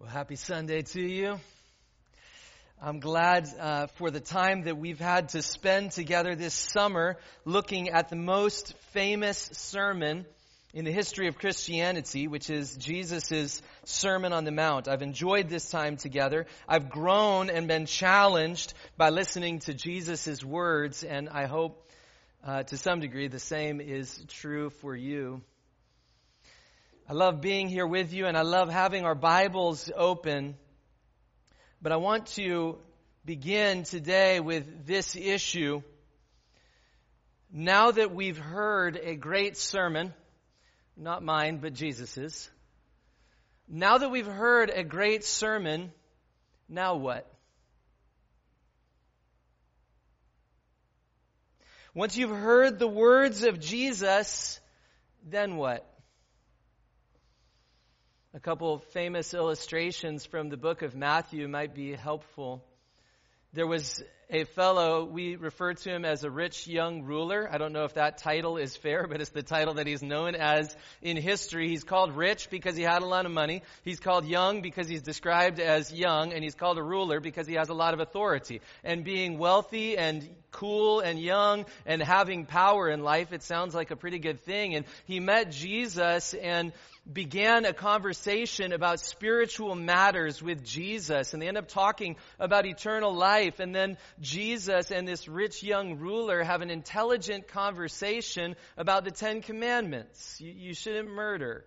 Well, happy Sunday to you. I'm glad uh, for the time that we've had to spend together this summer looking at the most famous sermon in the history of Christianity, which is Jesus' Sermon on the Mount. I've enjoyed this time together. I've grown and been challenged by listening to Jesus' words, and I hope uh, to some degree the same is true for you. I love being here with you and I love having our Bibles open. But I want to begin today with this issue. Now that we've heard a great sermon, not mine, but Jesus's, now that we've heard a great sermon, now what? Once you've heard the words of Jesus, then what? A couple of famous illustrations from the book of Matthew might be helpful. There was a fellow, we refer to him as a rich young ruler. I don't know if that title is fair, but it's the title that he's known as in history. He's called rich because he had a lot of money. He's called young because he's described as young, and he's called a ruler because he has a lot of authority. And being wealthy and cool and young and having power in life, it sounds like a pretty good thing. And he met Jesus and began a conversation about spiritual matters with Jesus, and they end up talking about eternal life. And then Jesus and this rich young ruler have an intelligent conversation about the Ten Commandments. You, you shouldn't murder.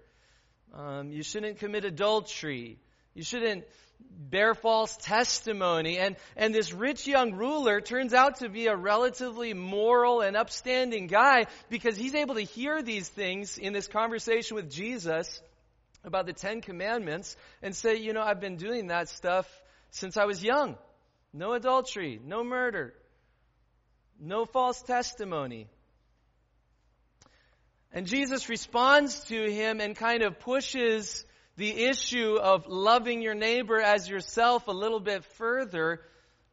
Um, you shouldn't commit adultery. You shouldn't bear false testimony. And, and this rich young ruler turns out to be a relatively moral and upstanding guy because he's able to hear these things in this conversation with Jesus about the Ten Commandments and say, you know, I've been doing that stuff since I was young. No adultery, no murder, no false testimony. And Jesus responds to him and kind of pushes the issue of loving your neighbor as yourself a little bit further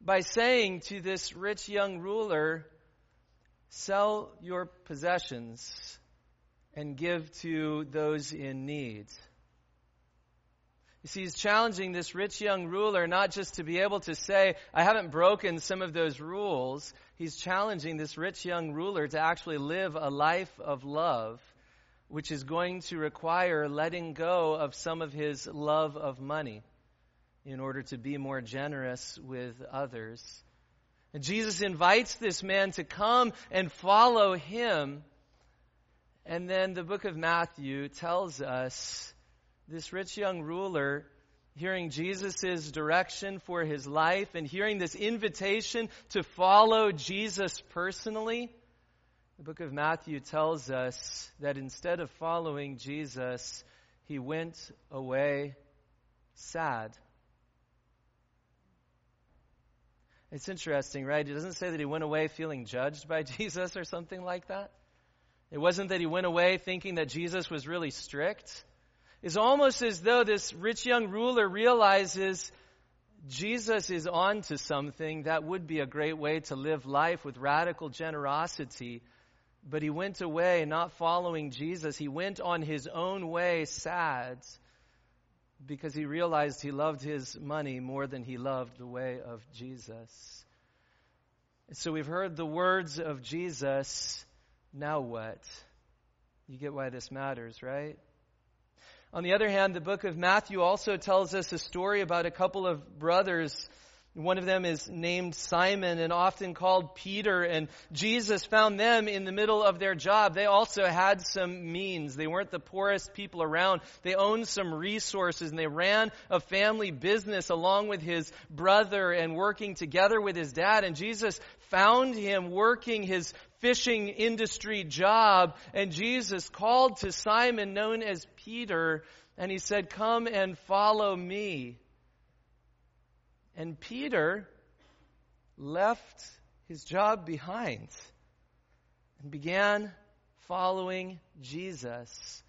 by saying to this rich young ruler, sell your possessions and give to those in need. You see, he's challenging this rich young ruler not just to be able to say, I haven't broken some of those rules. He's challenging this rich young ruler to actually live a life of love which is going to require letting go of some of his love of money in order to be more generous with others. And Jesus invites this man to come and follow him. And then the book of Matthew tells us this rich young ruler hearing Jesus' direction for his life and hearing this invitation to follow Jesus personally, the book of Matthew tells us that instead of following Jesus, he went away sad. It's interesting, right? It doesn't say that he went away feeling judged by Jesus or something like that. It wasn't that he went away thinking that Jesus was really strict. It's almost as though this rich young ruler realizes Jesus is on to something that would be a great way to live life with radical generosity but he went away not following Jesus. He went on his own way sad because he realized he loved his money more than he loved the way of Jesus. So we've heard the words of Jesus. Now what? You get why this matters, right? On the other hand, the book of Matthew also tells us a story about a couple of brothers one of them is named Simon and often called Peter, and Jesus found them in the middle of their job. They also had some means. They weren't the poorest people around. They owned some resources, and they ran a family business along with his brother and working together with his dad. And Jesus found him working his fishing industry job, and Jesus called to Simon, known as Peter, and he said, Come and follow me. And Peter left his job behind and began following Jesus.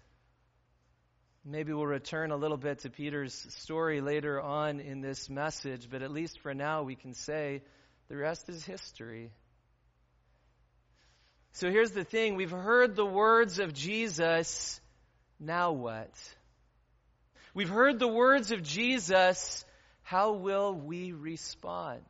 Maybe we'll return a little bit to Peter's story later on in this message, but at least for now we can say the rest is history. So here's the thing we've heard the words of Jesus. Now what? We've heard the words of Jesus. How will we respond?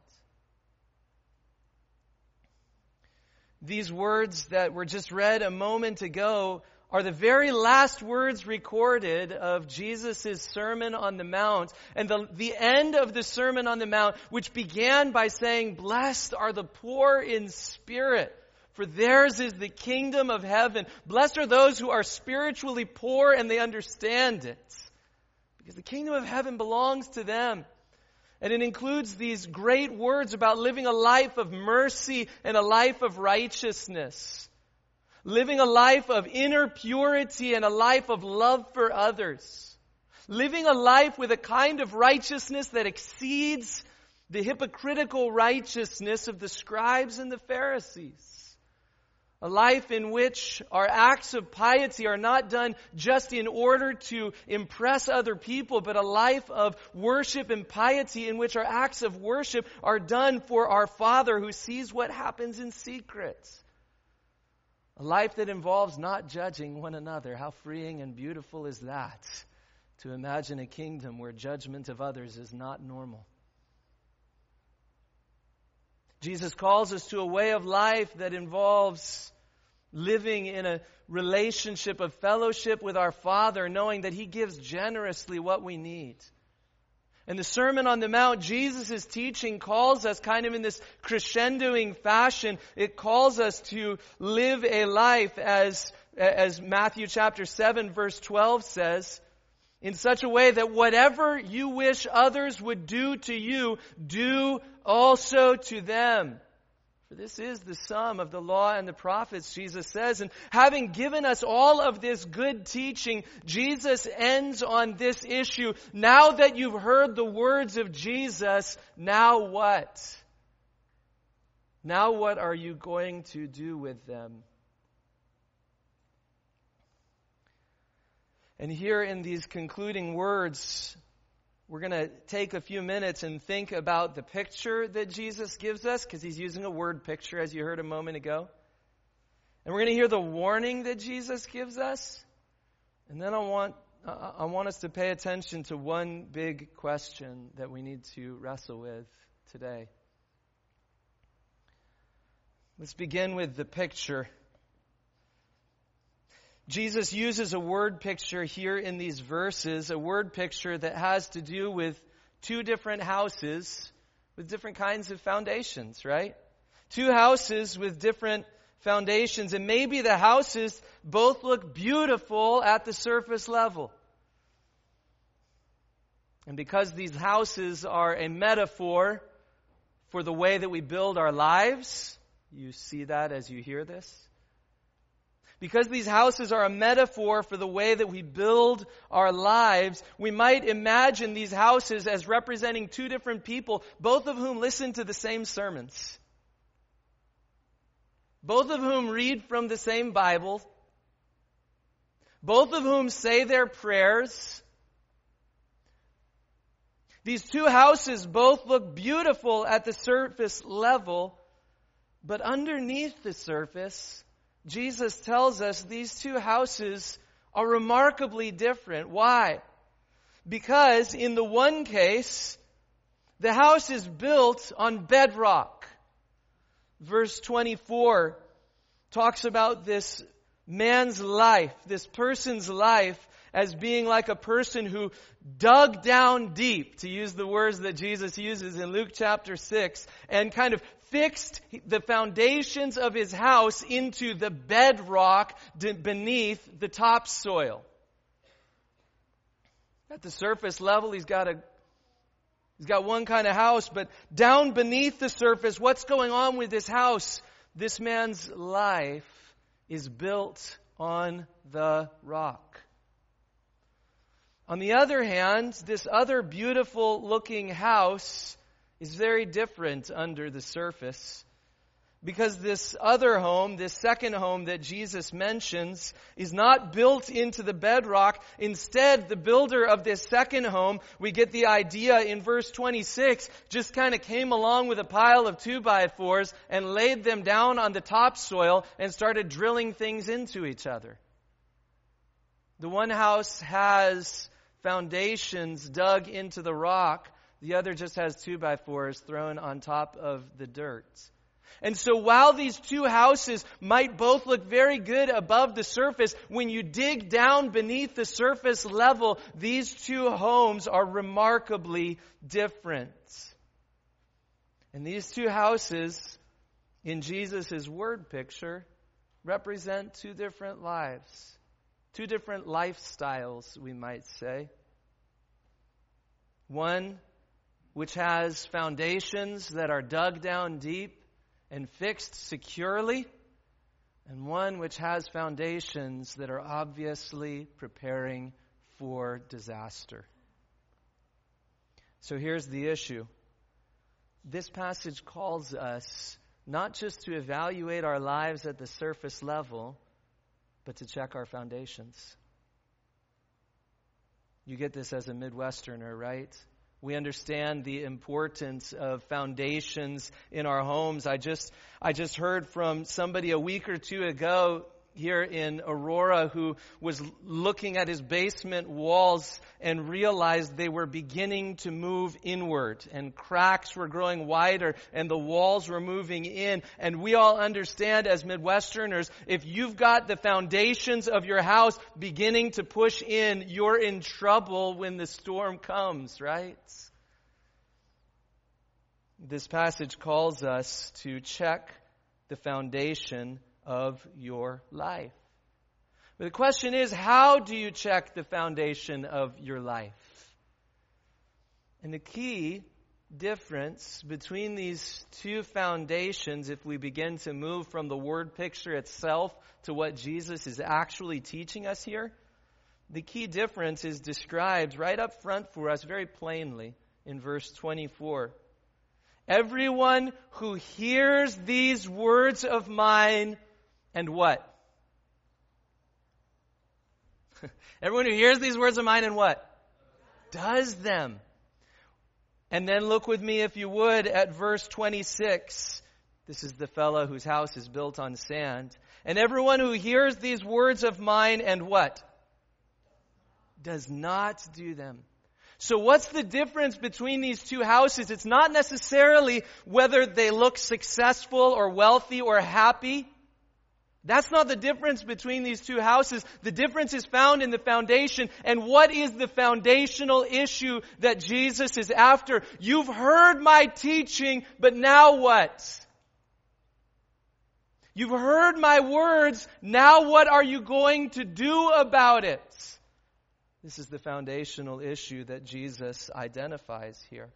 These words that were just read a moment ago are the very last words recorded of Jesus' Sermon on the Mount. And the, the end of the Sermon on the Mount, which began by saying, Blessed are the poor in spirit, for theirs is the kingdom of heaven. Blessed are those who are spiritually poor and they understand it. Because the kingdom of heaven belongs to them. And it includes these great words about living a life of mercy and a life of righteousness. Living a life of inner purity and a life of love for others. Living a life with a kind of righteousness that exceeds the hypocritical righteousness of the scribes and the Pharisees. A life in which our acts of piety are not done just in order to impress other people, but a life of worship and piety in which our acts of worship are done for our Father who sees what happens in secret. A life that involves not judging one another. How freeing and beautiful is that? To imagine a kingdom where judgment of others is not normal. Jesus calls us to a way of life that involves living in a relationship of fellowship with our Father, knowing that He gives generously what we need. And the Sermon on the Mount, Jesus' teaching calls us kind of in this crescendoing fashion. It calls us to live a life as, as Matthew chapter 7 verse 12 says, in such a way that whatever you wish others would do to you, do also to them. For this is the sum of the law and the prophets, Jesus says. And having given us all of this good teaching, Jesus ends on this issue. Now that you've heard the words of Jesus, now what? Now what are you going to do with them? And here in these concluding words, we're going to take a few minutes and think about the picture that Jesus gives us, because he's using a word picture, as you heard a moment ago. And we're going to hear the warning that Jesus gives us. And then I want, I want us to pay attention to one big question that we need to wrestle with today. Let's begin with the picture. Jesus uses a word picture here in these verses, a word picture that has to do with two different houses with different kinds of foundations, right? Two houses with different foundations, and maybe the houses both look beautiful at the surface level. And because these houses are a metaphor for the way that we build our lives, you see that as you hear this. Because these houses are a metaphor for the way that we build our lives, we might imagine these houses as representing two different people, both of whom listen to the same sermons. Both of whom read from the same Bible. Both of whom say their prayers. These two houses both look beautiful at the surface level, but underneath the surface, Jesus tells us these two houses are remarkably different. Why? Because in the one case, the house is built on bedrock. Verse 24 talks about this man's life, this person's life, as being like a person who dug down deep, to use the words that Jesus uses in Luke chapter 6, and kind of fixed the foundations of his house into the bedrock beneath the topsoil. At the surface level, he's got a He's got one kind of house, but down beneath the surface, what's going on with this house? This man's life is built on the rock. On the other hand, this other beautiful looking house is very different under the surface. Because this other home, this second home that Jesus mentions, is not built into the bedrock. Instead, the builder of this second home, we get the idea in verse 26, just kind of came along with a pile of two by fours and laid them down on the topsoil and started drilling things into each other. The one house has foundations dug into the rock. The other just has two by fours thrown on top of the dirt. And so while these two houses might both look very good above the surface, when you dig down beneath the surface level, these two homes are remarkably different. And these two houses in Jesus' word picture represent two different lives, two different lifestyles, we might say. One which has foundations that are dug down deep and fixed securely, and one which has foundations that are obviously preparing for disaster. So here's the issue. This passage calls us not just to evaluate our lives at the surface level, but to check our foundations. You get this as a Midwesterner, right? We understand the importance of foundations in our homes. I just, I just heard from somebody a week or two ago here in Aurora who was looking at his basement walls and realized they were beginning to move inward and cracks were growing wider and the walls were moving in. And we all understand as Midwesterners, if you've got the foundations of your house beginning to push in, you're in trouble when the storm comes, right? This passage calls us to check the foundation of your life. But the question is, how do you check the foundation of your life? And the key difference between these two foundations, if we begin to move from the word picture itself to what Jesus is actually teaching us here, the key difference is described right up front for us very plainly in verse 24. Everyone who hears these words of mine and what? Everyone who hears these words of mine and what? Does them. And then look with me, if you would, at verse 26. This is the fellow whose house is built on sand. And everyone who hears these words of mine and what? Does not do them. So what's the difference between these two houses? It's not necessarily whether they look successful or wealthy or happy. That's not the difference between these two houses. The difference is found in the foundation. And what is the foundational issue that Jesus is after? You've heard my teaching, but now what? You've heard my words, now what are you going to do about it? This is the foundational issue that Jesus identifies here.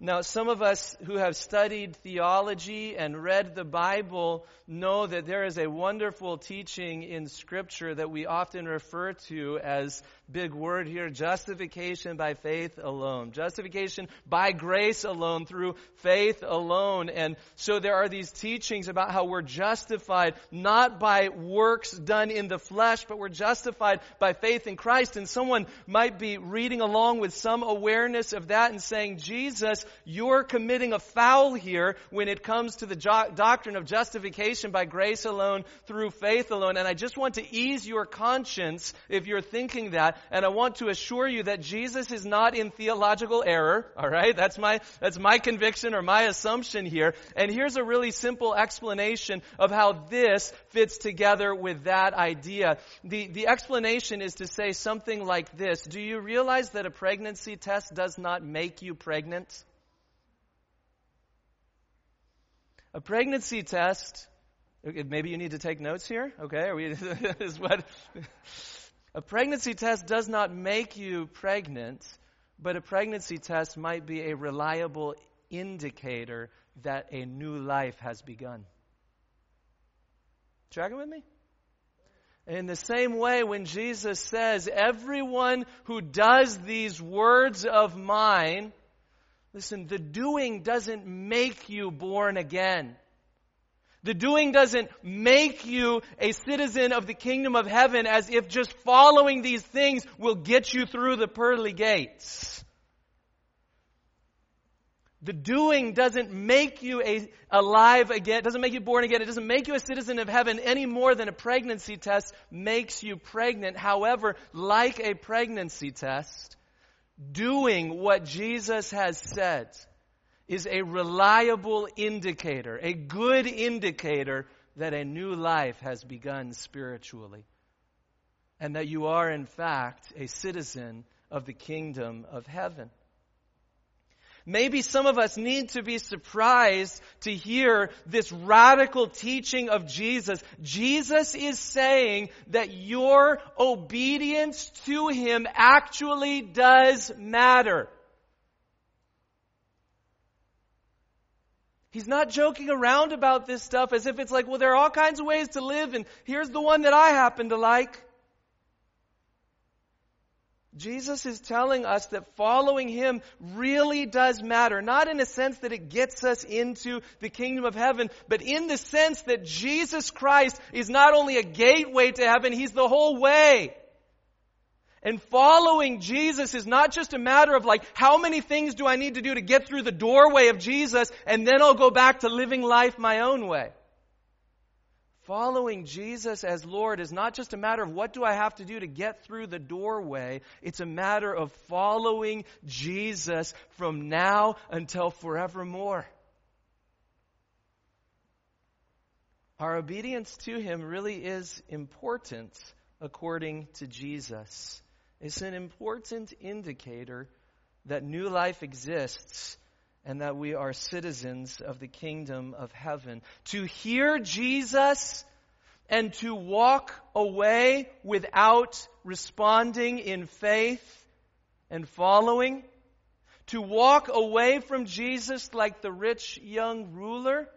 Now, some of us who have studied theology and read the Bible know that there is a wonderful teaching in Scripture that we often refer to as big word here justification by faith alone. Justification by grace alone, through faith alone. And so there are these teachings about how we're justified not by works done in the flesh, but we're justified by faith in Christ. And someone might be reading along with some awareness of that and saying, Jesus, you're committing a foul here when it comes to the jo- doctrine of justification by grace alone, through faith alone. And I just want to ease your conscience if you're thinking that. And I want to assure you that Jesus is not in theological error. All right. That's my, that's my conviction or my assumption here. And here's a really simple explanation of how this fits together with that idea. The, the explanation is to say something like this. Do you realize that a pregnancy test does not make you pregnant? A pregnancy test, maybe you need to take notes here, okay? Are we, is what, a pregnancy test does not make you pregnant, but a pregnancy test might be a reliable indicator that a new life has begun. Tracking with me? In the same way, when Jesus says, Everyone who does these words of mine Listen, the doing doesn't make you born again. The doing doesn't make you a citizen of the kingdom of heaven as if just following these things will get you through the pearly gates. The doing doesn't make you a, alive again, doesn't make you born again. It doesn't make you a citizen of heaven any more than a pregnancy test makes you pregnant. However, like a pregnancy test, doing what Jesus has said is a reliable indicator, a good indicator that a new life has begun spiritually. And that you are, in fact, a citizen of the kingdom of heaven. Maybe some of us need to be surprised to hear this radical teaching of Jesus. Jesus is saying that your obedience to Him actually does matter. He's not joking around about this stuff as if it's like, well, there are all kinds of ways to live, and here's the one that I happen to like. Jesus is telling us that following Him really does matter. Not in a sense that it gets us into the kingdom of heaven, but in the sense that Jesus Christ is not only a gateway to heaven, He's the whole way. And following Jesus is not just a matter of like, how many things do I need to do to get through the doorway of Jesus and then I'll go back to living life my own way. Following Jesus as Lord is not just a matter of what do I have to do to get through the doorway. It's a matter of following Jesus from now until forevermore. Our obedience to Him really is important according to Jesus. It's an important indicator that new life exists and that we are citizens of the kingdom of heaven. To hear Jesus and to walk away without responding in faith and following, to walk away from Jesus like the rich young ruler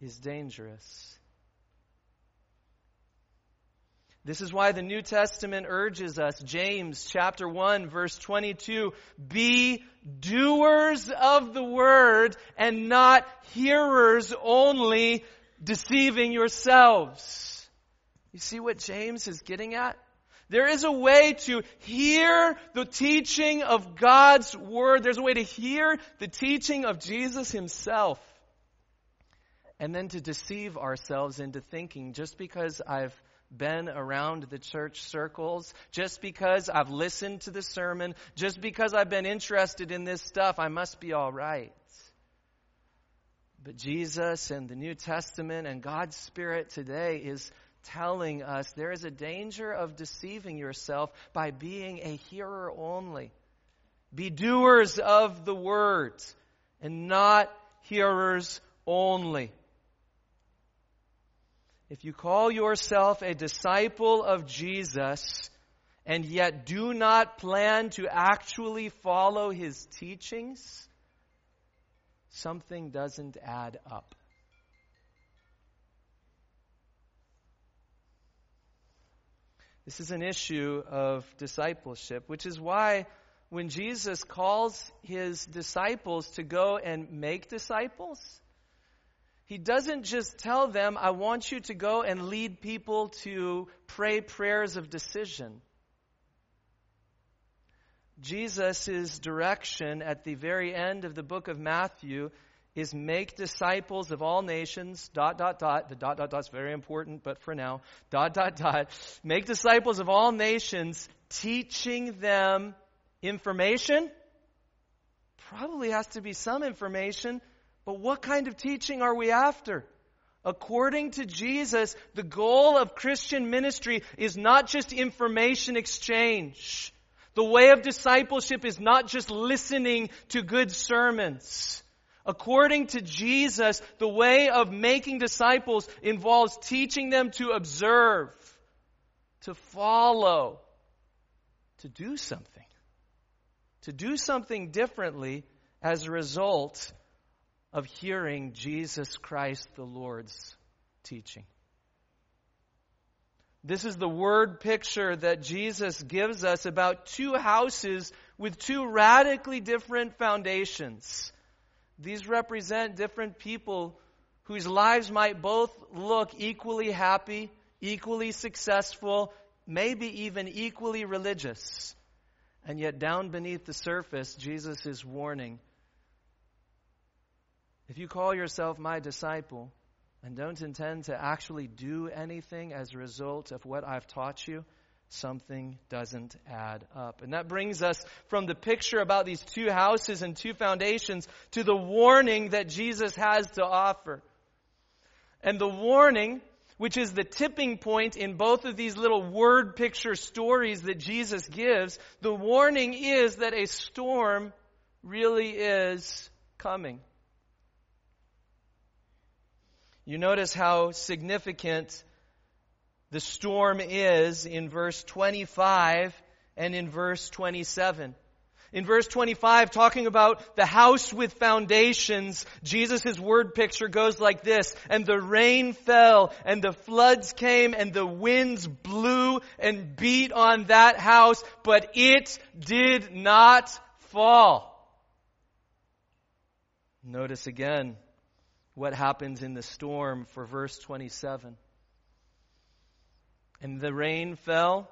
is dangerous. This is why the New Testament urges us, James chapter 1 verse 22, be doers of the word and not hearers only, deceiving yourselves. You see what James is getting at? There is a way to hear the teaching of God's Word. There's a way to hear the teaching of Jesus Himself. And then to deceive ourselves into thinking just because I've been around the church circles, just because I've listened to the sermon, just because I've been interested in this stuff, I must be all right. But Jesus and the New Testament and God's Spirit today is telling us there is a danger of deceiving yourself by being a hearer only. Be doers of the word and not hearers only. If you call yourself a disciple of Jesus and yet do not plan to actually follow his teachings, something doesn't add up. This is an issue of discipleship, which is why when Jesus calls his disciples to go and make disciples, he doesn't just tell them, I want you to go and lead people to pray prayers of decision. Jesus' direction at the very end of the book of Matthew is make disciples of all nations, dot, dot, dot. The dot, dot, dot is very important, but for now, dot, dot, dot. Make disciples of all nations, teaching them information. Probably has to be some information but what kind of teaching are we after? According to Jesus, the goal of Christian ministry is not just information exchange. The way of discipleship is not just listening to good sermons. According to Jesus, the way of making disciples involves teaching them to observe, to follow, to do something. To do something differently as a result of hearing Jesus Christ the Lord's teaching. This is the word picture that Jesus gives us about two houses with two radically different foundations. These represent different people whose lives might both look equally happy, equally successful, maybe even equally religious. And yet, down beneath the surface, Jesus is warning If you call yourself my disciple and don't intend to actually do anything as a result of what I've taught you, something doesn't add up. And that brings us from the picture about these two houses and two foundations to the warning that Jesus has to offer. And the warning, which is the tipping point in both of these little word picture stories that Jesus gives, the warning is that a storm really is coming. You notice how significant the storm is in verse 25 and in verse 27. In verse 25, talking about the house with foundations, Jesus' word picture goes like this. And the rain fell, and the floods came, and the winds blew and beat on that house, but it did not fall. Notice again what happens in the storm for verse 27. And the rain fell,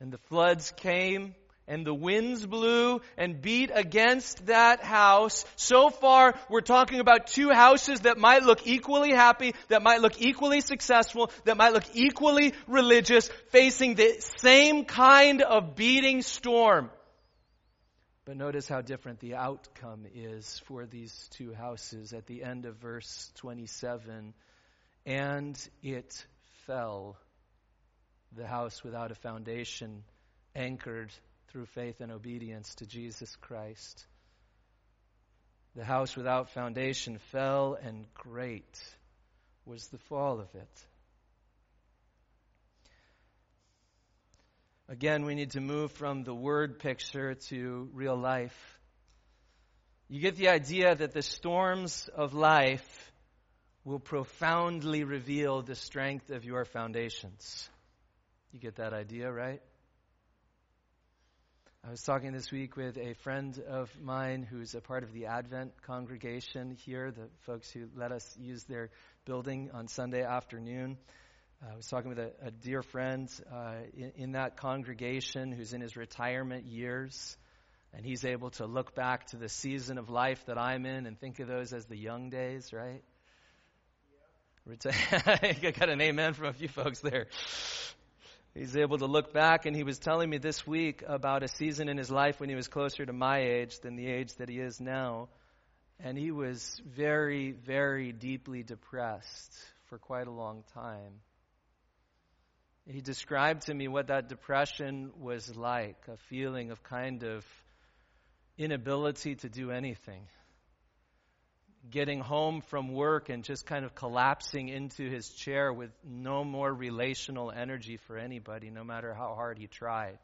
and the floods came, and the winds blew and beat against that house. So far, we're talking about two houses that might look equally happy, that might look equally successful, that might look equally religious, facing the same kind of beating storm. But notice how different the outcome is for these two houses at the end of verse 27. And it fell the house without a foundation, anchored through faith and obedience to Jesus Christ. The house without foundation fell, and great was the fall of it. Again, we need to move from the word picture to real life. You get the idea that the storms of life will profoundly reveal the strength of your foundations. You get that idea, right? I was talking this week with a friend of mine who's a part of the Advent congregation here, the folks who let us use their building on Sunday afternoon. Uh, I was talking with a, a dear friend uh, in, in that congregation who's in his retirement years, and he's able to look back to the season of life that I'm in and think of those as the young days, right? I got an amen from a few folks there. He's able to look back, and he was telling me this week about a season in his life when he was closer to my age than the age that he is now. And he was very, very deeply depressed for quite a long time. He described to me what that depression was like a feeling of kind of inability to do anything getting home from work and just kind of collapsing into his chair with no more relational energy for anybody, no matter how hard he tried.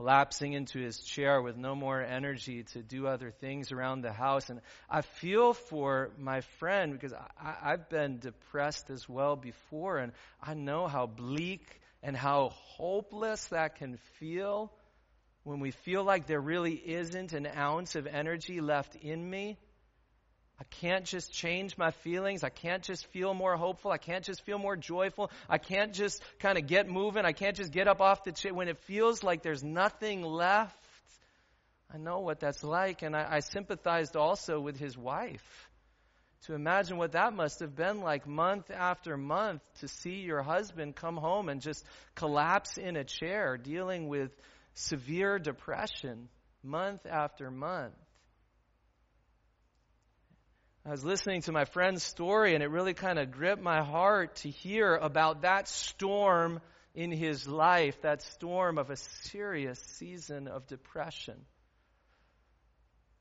Collapsing into his chair with no more energy to do other things around the house. And I feel for my friend because I, have been depressed as well before, and I know how bleak and how hopeless that can feel when we feel like there really isn't an ounce of energy left in me. I can't just change my feelings. I can't just feel more hopeful. I can't just feel more joyful. I can't just kind of get moving. I can't just get up off the chair when it feels like there's nothing left. I know what that's like, and I, I sympathized also with his wife. To imagine what that must have been like month after month to see your husband come home and just collapse in a chair dealing with severe depression month after month. I was listening to my friend's story, and it really kind of gripped my heart to hear about that storm in his life, that storm of a serious season of depression.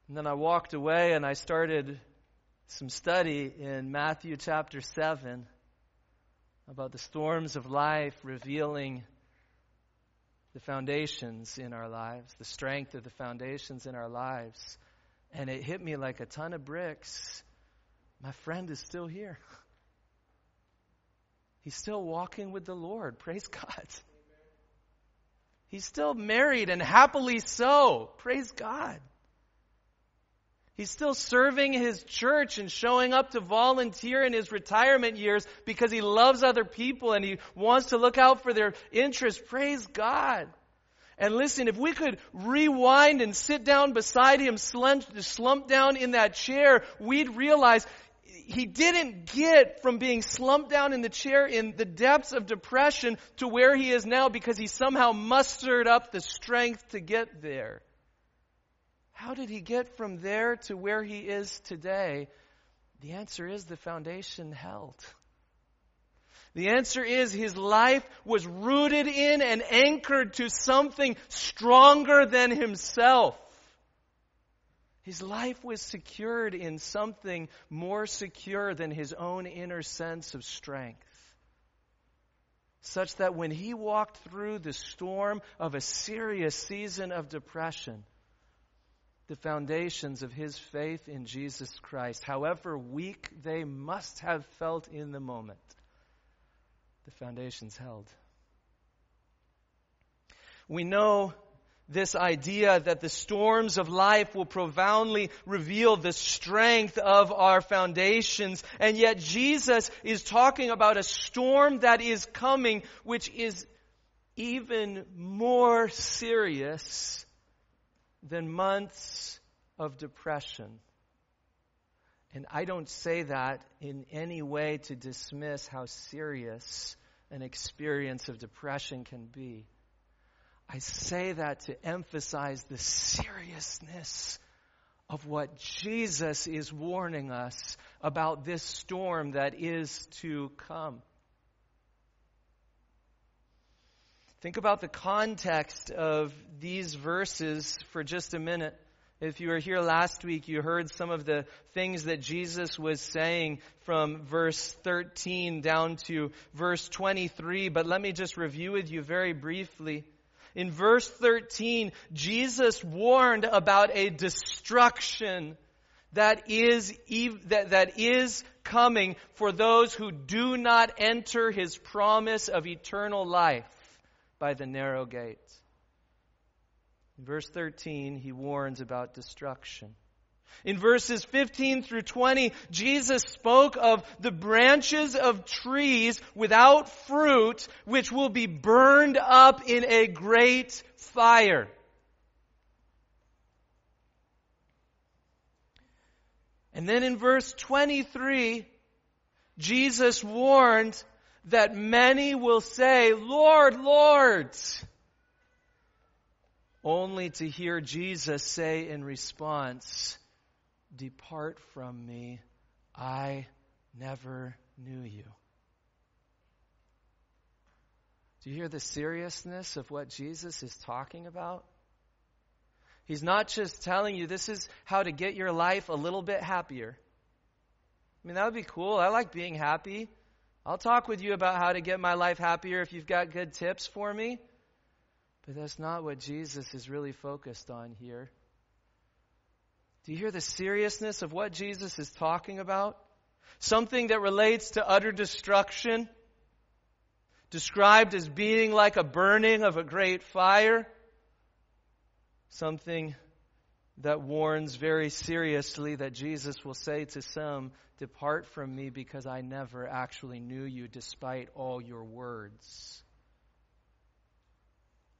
And then I walked away and I started some study in Matthew chapter 7 about the storms of life revealing the foundations in our lives, the strength of the foundations in our lives. And it hit me like a ton of bricks my friend is still here. He's still walking with the Lord. Praise God. He's still married and happily so. Praise God. He's still serving his church and showing up to volunteer in his retirement years because he loves other people and he wants to look out for their interests. Praise God. And listen, if we could rewind and sit down beside him, slump, down in that chair, we'd realize he didn't get from being slumped down in the chair in the depths of depression to where he is now because he somehow mustered up the strength to get there. How did he get from there to where he is today? The answer is the foundation held. The answer is his life was rooted in and anchored to something stronger than himself. His life was secured in something more secure than his own inner sense of strength. Such that when he walked through the storm of a serious season of depression, the foundations of his faith in Jesus Christ, however weak they must have felt in the moment, the foundations held. We know this idea that the storms of life will profoundly reveal the strength of our foundations. And yet Jesus is talking about a storm that is coming, which is even more serious than months of depression. And I don't say that in any way to dismiss how serious an experience of depression can be. I say that to emphasize the seriousness of what Jesus is warning us about this storm that is to come. Think about the context of these verses for just a minute. If you were here last week, you heard some of the things that Jesus was saying from verse 13 down to verse 23, but let me just review with you very briefly. In verse 13, Jesus warned about a destruction that is, that, that is coming for those who do not enter his promise of eternal life by the narrow gate. In verse 13, he warns about destruction. In verses 15 through 20, Jesus spoke of the branches of trees without fruit, which will be burned up in a great fire. And then in verse 23, Jesus warned that many will say, Lord, Lord, only to hear Jesus say in response, Depart from me, I never knew you. Do you hear the seriousness of what Jesus is talking about? He's not just telling you this is how to get your life a little bit happier. I mean, that would be cool. I like being happy. I'll talk with you about how to get my life happier if you've got good tips for me. But that's not what Jesus is really focused on here. Do you hear the seriousness of what Jesus is talking about? Something that relates to utter destruction, described as being like a burning of a great fire. Something that warns very seriously that Jesus will say to some, Depart from me because I never actually knew you despite all your words,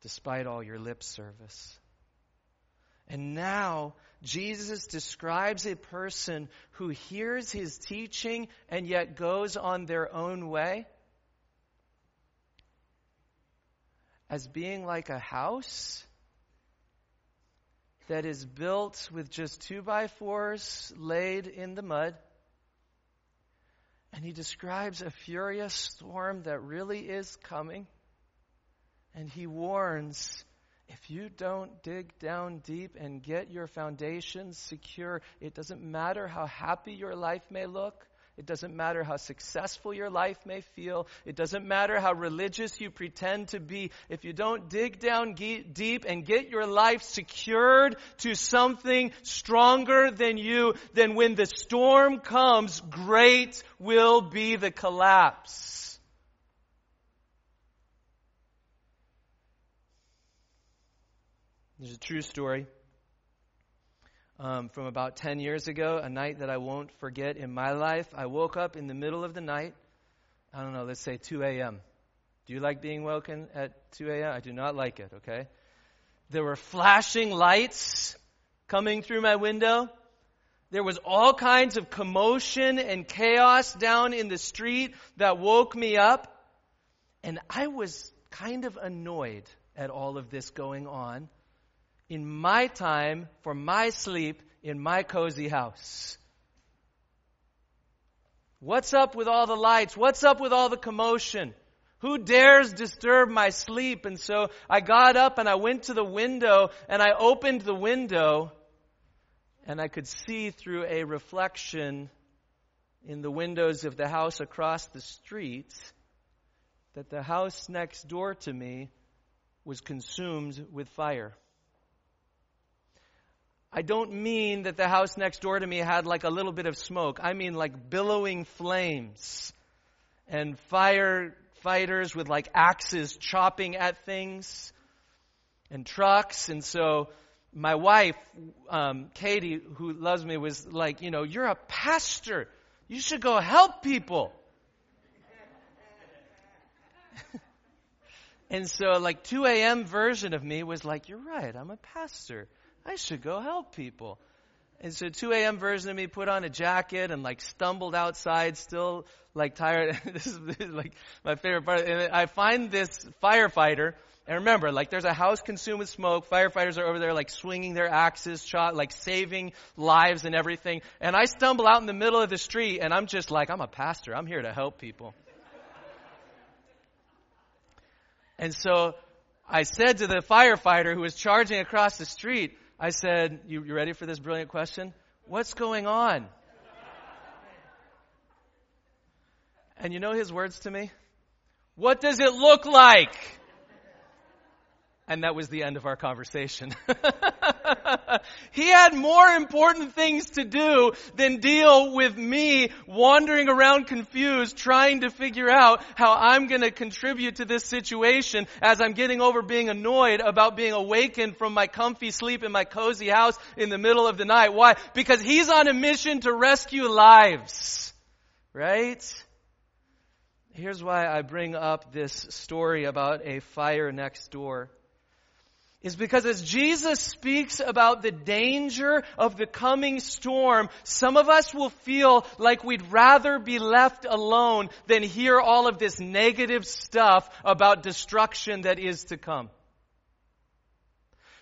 despite all your lip service. And now, Jesus describes a person who hears his teaching and yet goes on their own way as being like a house that is built with just two by fours laid in the mud and he describes a furious storm that really is coming. And he warns if you don't dig down deep and get your foundations secure, it doesn't matter how happy your life may look. It doesn't matter how successful your life may feel. It doesn't matter how religious you pretend to be. If you don't dig down deep and get your life secured to something stronger than you, then when the storm comes, great will be the collapse. There's a true story um, from about 10 years ago, a night that I won't forget in my life. I woke up in the middle of the night. I don't know, let's say 2 a.m. Do you like being woken at 2 a.m.? I do not like it, okay? There were flashing lights coming through my window. There was all kinds of commotion and chaos down in the street that woke me up. And I was kind of annoyed at all of this going on in my time for my sleep in my cozy house. What's up with all the lights? What's up with all the commotion? Who dares disturb my sleep? And so I got up and I went to the window and I opened the window and I could see through a reflection in the windows of the house across the street that the house next door to me was consumed with fire. I don't mean that the house next door to me had like a little bit of smoke. I mean like billowing flames and firefighters with like axes chopping at things and trucks. And so my wife, um, Katie, who loves me, was like, you know, you're a pastor. You should go help people. and so like 2 a.m. version of me was like, you're right. I'm a pastor. I should go help people. And so 2 a.m. version of me put on a jacket and like stumbled outside, still like tired. this is like my favorite part. And I find this firefighter. And remember, like there's a house consumed with smoke. Firefighters are over there like swinging their axes, shot, like saving lives and everything. And I stumble out in the middle of the street and I'm just like, I'm a pastor. I'm here to help people. and so I said to the firefighter who was charging across the street, I said, you, you ready for this brilliant question? What's going on? And you know his words to me? What does it look like? And that was the end of our conversation. he had more important things to do than deal with me wandering around confused, trying to figure out how I'm going to contribute to this situation as I'm getting over being annoyed about being awakened from my comfy sleep in my cozy house in the middle of the night. Why? Because he's on a mission to rescue lives. Right? Here's why I bring up this story about a fire next door is because as Jesus speaks about the danger of the coming storm, some of us will feel like we'd rather be left alone than hear all of this negative stuff about destruction that is to come.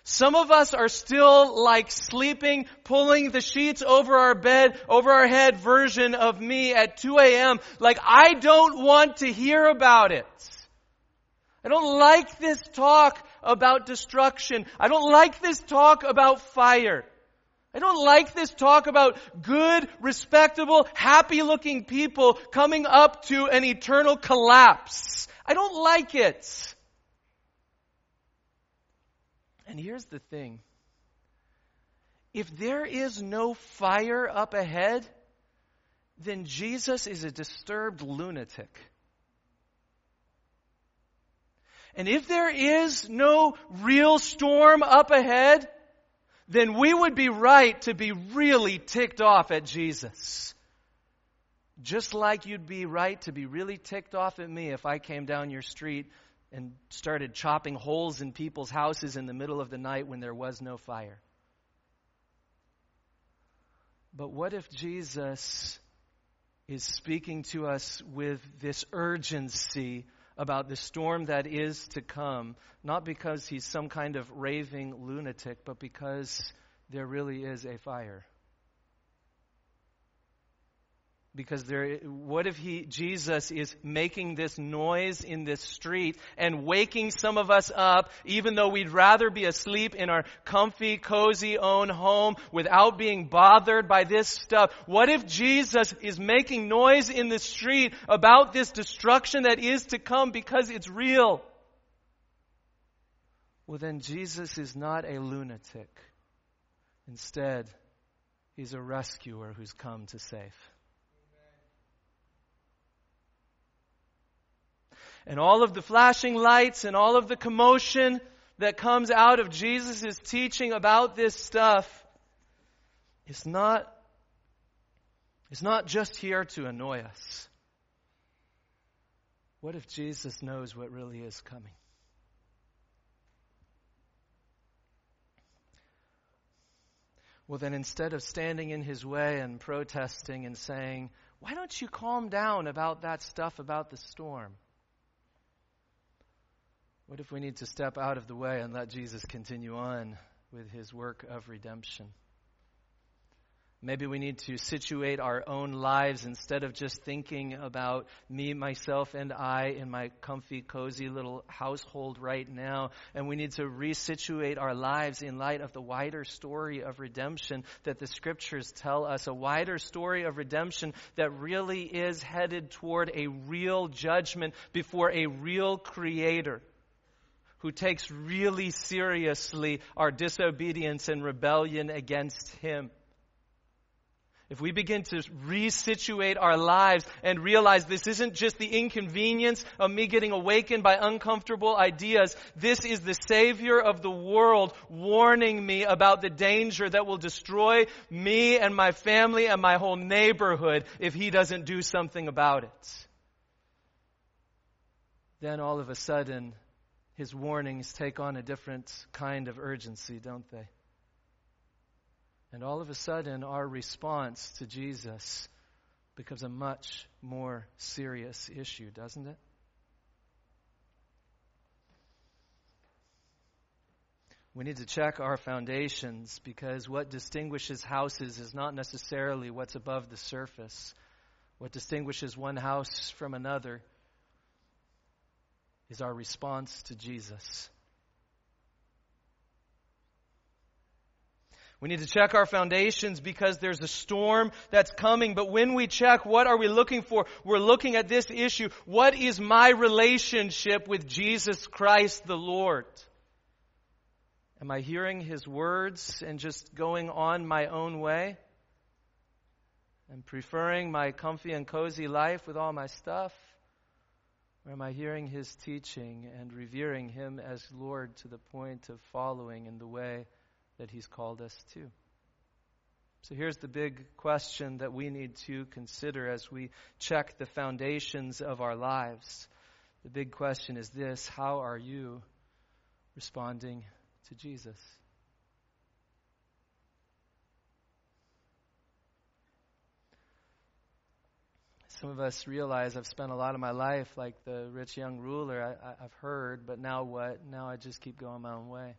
Some of us are still like sleeping, pulling the sheets over our bed, over our head version of me at 2 a.m. Like, I don't want to hear about it. I don't like this talk about destruction. I don't like this talk about fire. I don't like this talk about good, respectable, happy looking people coming up to an eternal collapse. I don't like it. And here's the thing. If there is no fire up ahead, then Jesus is a disturbed lunatic. And if there is no real storm up ahead, then we would be right to be really ticked off at Jesus. Just like you'd be right to be really ticked off at me if I came down your street and started chopping holes in people's houses in the middle of the night when there was no fire. But what if Jesus is speaking to us with this urgency about the storm that is to come, not because he's some kind of raving lunatic, but because there really is a fire. Because there, what if he, Jesus is making this noise in this street and waking some of us up, even though we'd rather be asleep in our comfy, cozy own home without being bothered by this stuff? What if Jesus is making noise in the street about this destruction that is to come because it's real? Well, then Jesus is not a lunatic. Instead, he's a rescuer who's come to save. And all of the flashing lights and all of the commotion that comes out of Jesus' teaching about this stuff is not, is not just here to annoy us. What if Jesus knows what really is coming? Well, then instead of standing in his way and protesting and saying, Why don't you calm down about that stuff about the storm? What if we need to step out of the way and let Jesus continue on with his work of redemption? Maybe we need to situate our own lives instead of just thinking about me, myself, and I in my comfy, cozy little household right now. And we need to resituate our lives in light of the wider story of redemption that the scriptures tell us. A wider story of redemption that really is headed toward a real judgment before a real creator who takes really seriously our disobedience and rebellion against Him. If we begin to resituate our lives and realize this isn't just the inconvenience of me getting awakened by uncomfortable ideas, this is the Savior of the world warning me about the danger that will destroy me and my family and my whole neighborhood if He doesn't do something about it. Then all of a sudden, his warnings take on a different kind of urgency, don't they? And all of a sudden, our response to Jesus becomes a much more serious issue, doesn't it? We need to check our foundations because what distinguishes houses is not necessarily what's above the surface. What distinguishes one house from another is our response to Jesus. We need to check our foundations because there's a storm that's coming. But when we check, what are we looking for? We're looking at this issue. What is my relationship with Jesus Christ the Lord? Am I hearing His words and just going on my own way? And preferring my comfy and cozy life with all my stuff? Or am I hearing his teaching and revering him as Lord to the point of following in the way that he's called us to? So here's the big question that we need to consider as we check the foundations of our lives. The big question is this How are you responding to Jesus? Some of us realize I've spent a lot of my life like the rich young ruler. I, have heard, but now what? Now I just keep going my own way.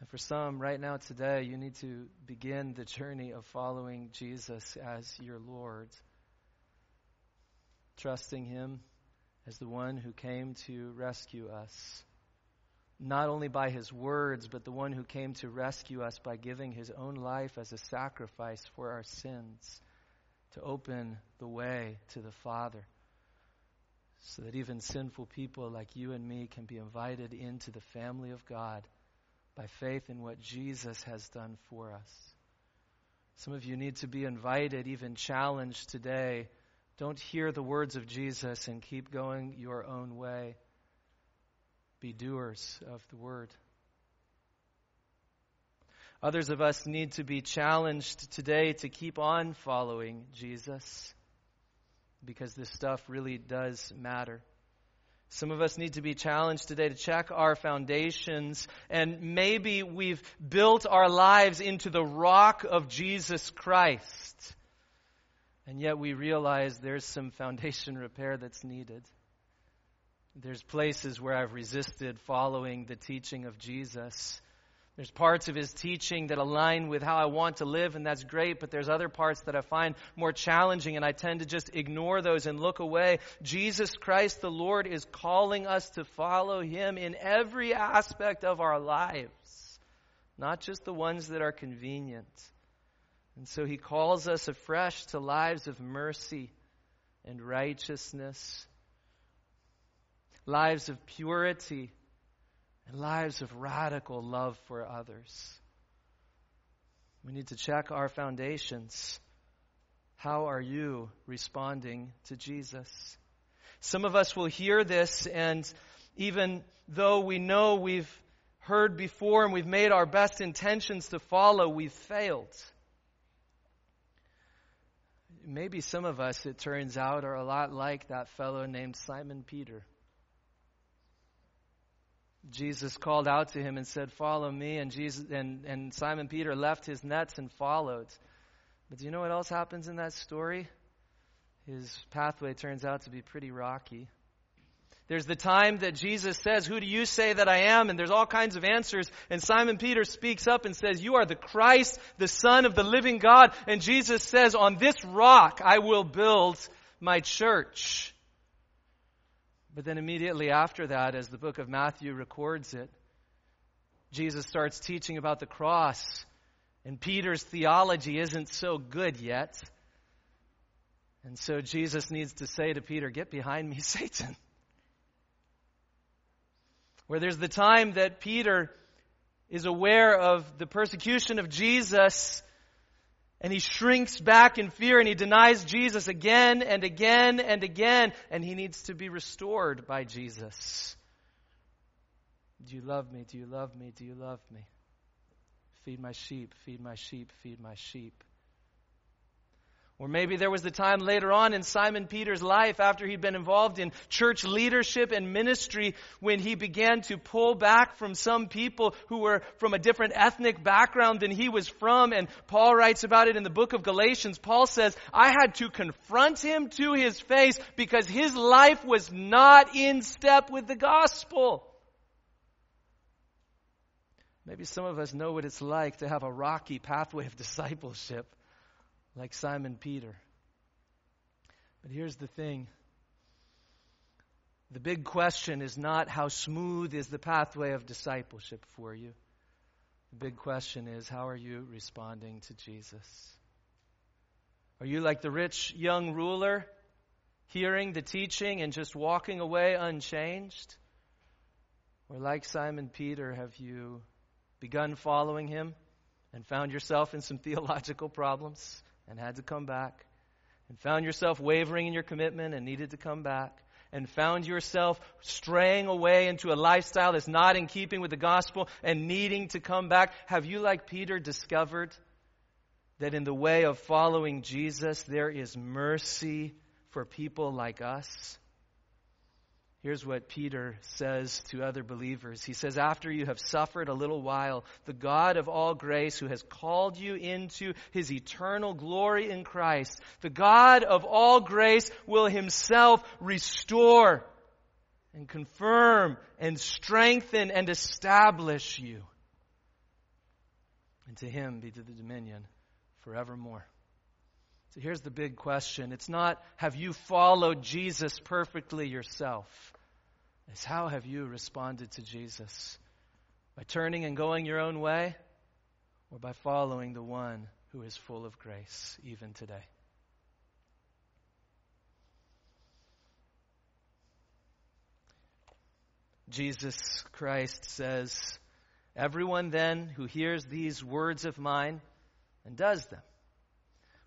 And for some, right now, today, you need to begin the journey of following Jesus as your Lord, trusting Him as the one who came to rescue us. Not only by His words, but the one who came to rescue us by giving His own life as a sacrifice for our sins to open the way to the Father so that even sinful people like you and me can be invited into the family of God by faith in what Jesus has done for us. Some of you need to be invited, even challenged today. Don't hear the words of Jesus and keep going your own way. Be doers of the word. Others of us need to be challenged today to keep on following Jesus because this stuff really does matter. Some of us need to be challenged today to check our foundations, and maybe we've built our lives into the rock of Jesus Christ. And yet we realize there's some foundation repair that's needed. There's places where I've resisted following the teaching of Jesus. There's parts of his teaching that align with how I want to live, and that's great, but there's other parts that I find more challenging, and I tend to just ignore those and look away. Jesus Christ, the Lord, is calling us to follow him in every aspect of our lives, not just the ones that are convenient. And so he calls us afresh to lives of mercy and righteousness, lives of purity and lives of radical love for others. We need to check our foundations. How are you responding to Jesus? Some of us will hear this, and even though we know we've heard before and we've made our best intentions to follow, we've failed. Maybe some of us, it turns out, are a lot like that fellow named Simon Peter. Jesus called out to him and said, Follow me. And, Jesus, and, and Simon Peter left his nets and followed. But do you know what else happens in that story? His pathway turns out to be pretty rocky. There's the time that Jesus says, Who do you say that I am? And there's all kinds of answers. And Simon Peter speaks up and says, You are the Christ, the Son of the living God. And Jesus says, On this rock I will build my church. But then immediately after that, as the book of Matthew records it, Jesus starts teaching about the cross. And Peter's theology isn't so good yet. And so Jesus needs to say to Peter, Get behind me, Satan. Where there's the time that Peter is aware of the persecution of Jesus and he shrinks back in fear and he denies Jesus again and again and again and he needs to be restored by Jesus. Do you love me? Do you love me? Do you love me? Feed my sheep, feed my sheep, feed my sheep. Or maybe there was the time later on in Simon Peter's life after he'd been involved in church leadership and ministry when he began to pull back from some people who were from a different ethnic background than he was from. And Paul writes about it in the book of Galatians. Paul says, I had to confront him to his face because his life was not in step with the gospel. Maybe some of us know what it's like to have a rocky pathway of discipleship like Simon Peter. But here's the thing the big question is not how smooth is the pathway of discipleship for you. The big question is how are you responding to Jesus? Are you like the rich young ruler, hearing the teaching and just walking away unchanged? Or like Simon Peter, have you begun following him and found yourself in some theological problems? And had to come back, and found yourself wavering in your commitment and needed to come back, and found yourself straying away into a lifestyle that's not in keeping with the gospel and needing to come back, have you, like Peter, discovered that in the way of following Jesus, there is mercy for people like us? Here's what Peter says to other believers. He says, After you have suffered a little while, the God of all grace, who has called you into his eternal glory in Christ, the God of all grace will himself restore and confirm and strengthen and establish you. And to him be the dominion forevermore. So here's the big question. It's not, have you followed Jesus perfectly yourself? It's how have you responded to Jesus? By turning and going your own way, or by following the one who is full of grace even today? Jesus Christ says, Everyone then who hears these words of mine and does them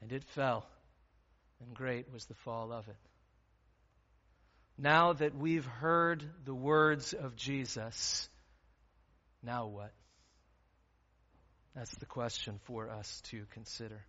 and it fell, and great was the fall of it. Now that we've heard the words of Jesus, now what? That's the question for us to consider.